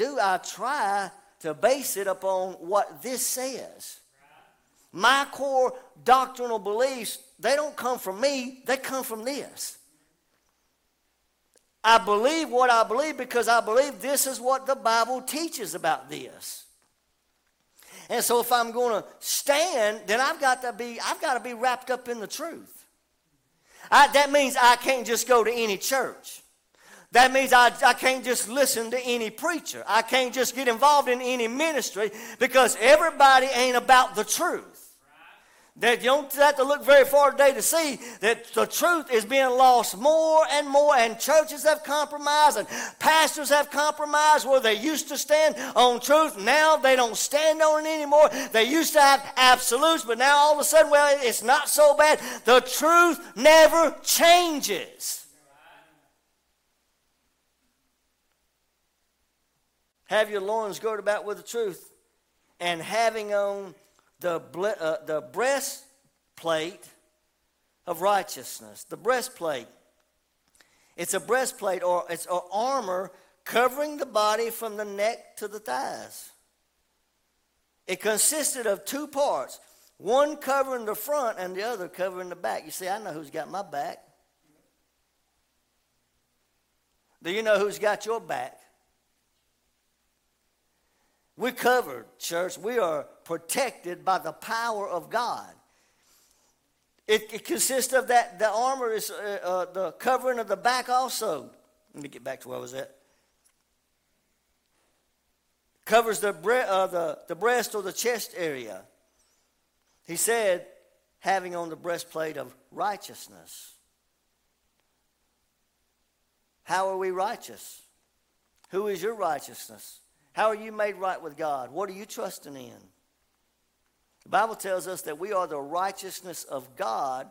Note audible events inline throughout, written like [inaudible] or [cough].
do, I try to base it upon what this says. My core doctrinal beliefs, they don't come from me, they come from this. I believe what I believe because I believe this is what the Bible teaches about this. And so if I'm going to stand, then I've got to be I've got to be wrapped up in the truth. I, that means I can't just go to any church. That means I, I can't just listen to any preacher. I can't just get involved in any ministry because everybody ain't about the truth. That you don't have to look very far today to see that the truth is being lost more and more, and churches have compromised, and pastors have compromised where they used to stand on truth. Now they don't stand on it anymore. They used to have absolutes, but now all of a sudden, well, it's not so bad. The truth never changes. Have your loins girded about with the truth, and having on the, uh, the breastplate of righteousness. The breastplate. It's a breastplate or it's an armor covering the body from the neck to the thighs. It consisted of two parts, one covering the front and the other covering the back. You see, I know who's got my back. Do you know who's got your back? We're covered, church. We are protected by the power of God. It, it consists of that, the armor is uh, uh, the covering of the back also. Let me get back to where I was at. Covers the, bre- uh, the, the breast or the chest area. He said, having on the breastplate of righteousness. How are we righteous? Who is your righteousness? How are you made right with God? What are you trusting in? The Bible tells us that we are the righteousness of God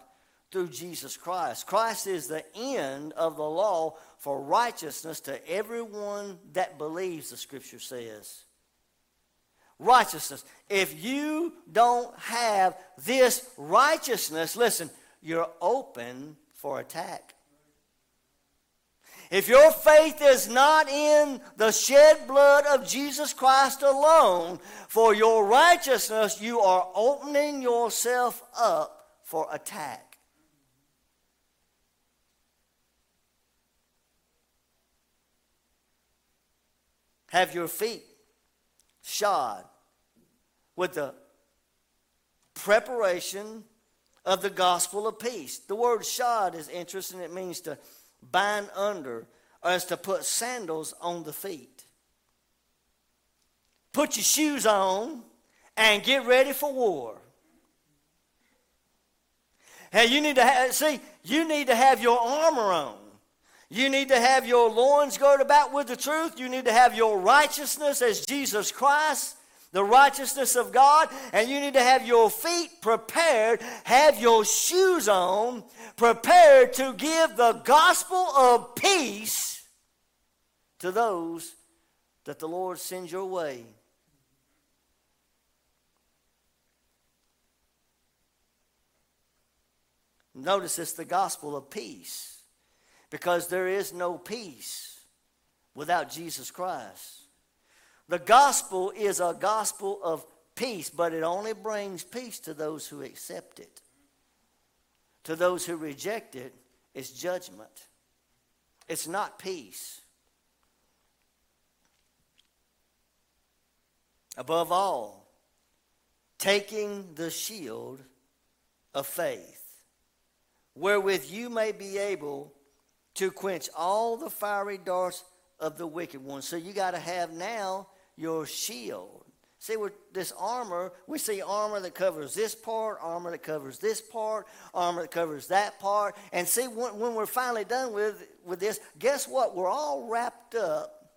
through Jesus Christ. Christ is the end of the law for righteousness to everyone that believes, the scripture says. Righteousness. If you don't have this righteousness, listen, you're open for attack. If your faith is not in the shed blood of Jesus Christ alone for your righteousness, you are opening yourself up for attack. Have your feet shod with the preparation of the gospel of peace. The word shod is interesting. It means to bind under as to put sandals on the feet. Put your shoes on and get ready for war. Hey, you need to have, see, you need to have your armor on. You need to have your loins girded about with the truth. You need to have your righteousness as Jesus Christ the righteousness of God, and you need to have your feet prepared, have your shoes on, prepared to give the gospel of peace to those that the Lord sends your way. Notice it's the gospel of peace because there is no peace without Jesus Christ. The gospel is a gospel of peace, but it only brings peace to those who accept it. To those who reject it, it's judgment. It's not peace. Above all, taking the shield of faith, wherewith you may be able to quench all the fiery darts of the wicked one. So you got to have now your shield. See, with this armor, we see armor that covers this part, armor that covers this part, armor that covers that part. And see, when, when we're finally done with, with this, guess what? We're all wrapped up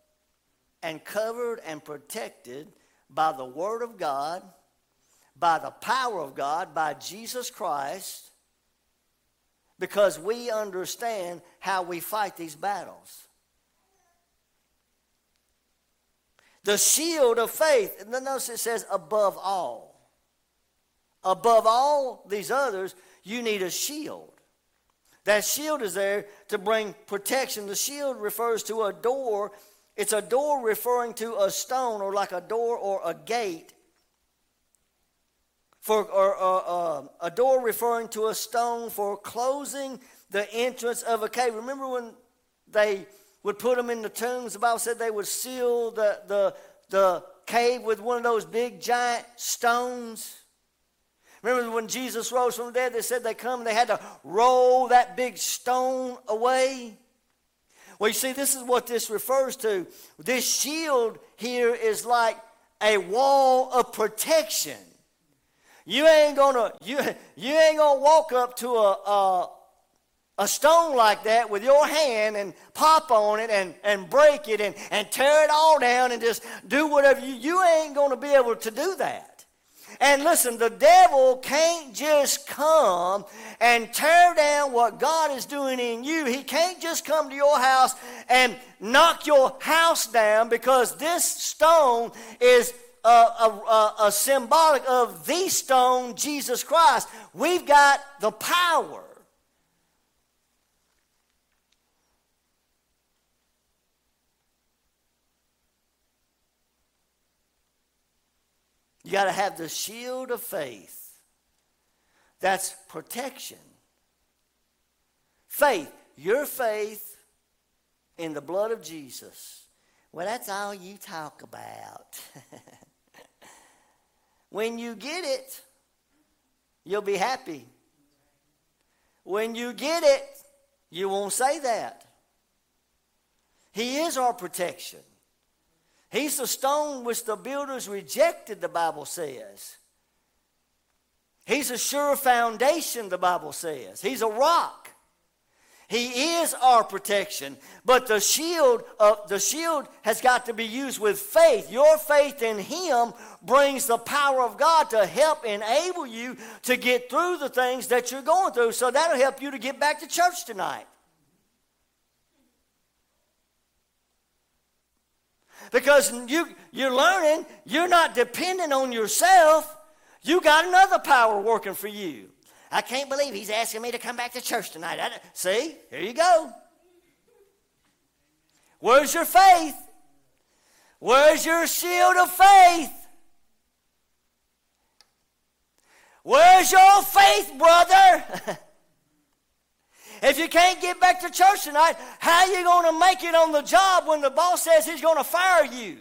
and covered and protected by the Word of God, by the power of God, by Jesus Christ, because we understand how we fight these battles. The shield of faith. And then notice it says above all. Above all these others, you need a shield. That shield is there to bring protection. The shield refers to a door it's a door referring to a stone or like a door or a gate. For, or, uh, a door referring to a stone for closing the entrance of a cave. Remember when they would put them in the tombs? The Bible said they would seal the, the, the cave with one of those big giant stones. Remember when Jesus rose from the dead, they said they come and they had to roll that big stone away? Well, you see, this is what this refers to. This shield here is like a wall of protection. You ain't gonna you, you ain't gonna walk up to a, a a stone like that with your hand and pop on it and, and break it and, and tear it all down and just do whatever you you ain't going to be able to do that and listen, the devil can't just come and tear down what God is doing in you. He can't just come to your house and knock your house down because this stone is a, a, a, symbolic of the stone, Jesus Christ. We've got the power. You got to have the shield of faith. That's protection. Faith, your faith in the blood of Jesus. Well, that's all you talk about. [laughs] when you get it, you'll be happy. When you get it, you won't say that. He is our protection. He's the stone which the builders rejected, the Bible says. He's a sure foundation, the Bible says. He's a rock. He is our protection. But the shield, uh, the shield has got to be used with faith. Your faith in Him brings the power of God to help enable you to get through the things that you're going through. So that'll help you to get back to church tonight. Because you, you're learning you're not dependent on yourself. You got another power working for you. I can't believe he's asking me to come back to church tonight. See, here you go. Where's your faith? Where's your shield of faith? Where's your faith, brother? [laughs] If you can't get back to church tonight, how are you going to make it on the job when the boss says he's going to fire you?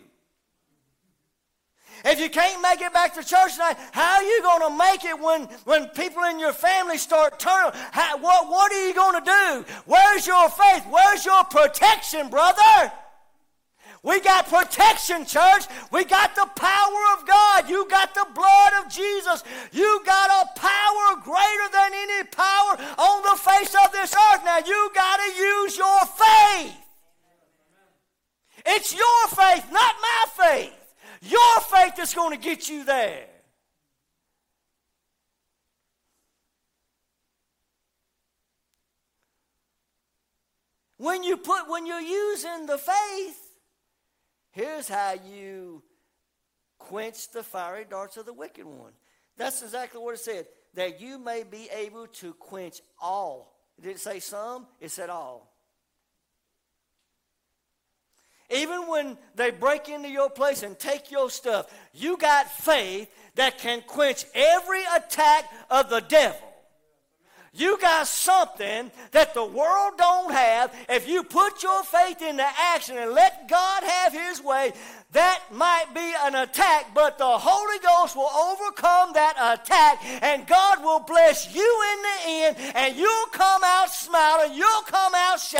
If you can't make it back to church tonight, how are you going to make it when, when people in your family start turning? How, what, what are you going to do? Where's your faith? Where's your protection, brother? We got protection, church. We got the power of God. You got the blood of Jesus. You got a greater than any power on the face of this earth. Now you got to use your faith. It's your faith, not my faith. Your faith is going to get you there. When you put when you're using the faith, Here's how you quench the fiery darts of the wicked one. That's exactly what it said. That you may be able to quench all. Did it say some? It said all. Even when they break into your place and take your stuff, you got faith that can quench every attack of the devil. You got something that the world don't have. If you put your faith into action and let God have his way, that might be an attack, but the Holy Ghost will overcome that attack, and God will bless you in the end, and you'll come out smiling, you'll come out shouting.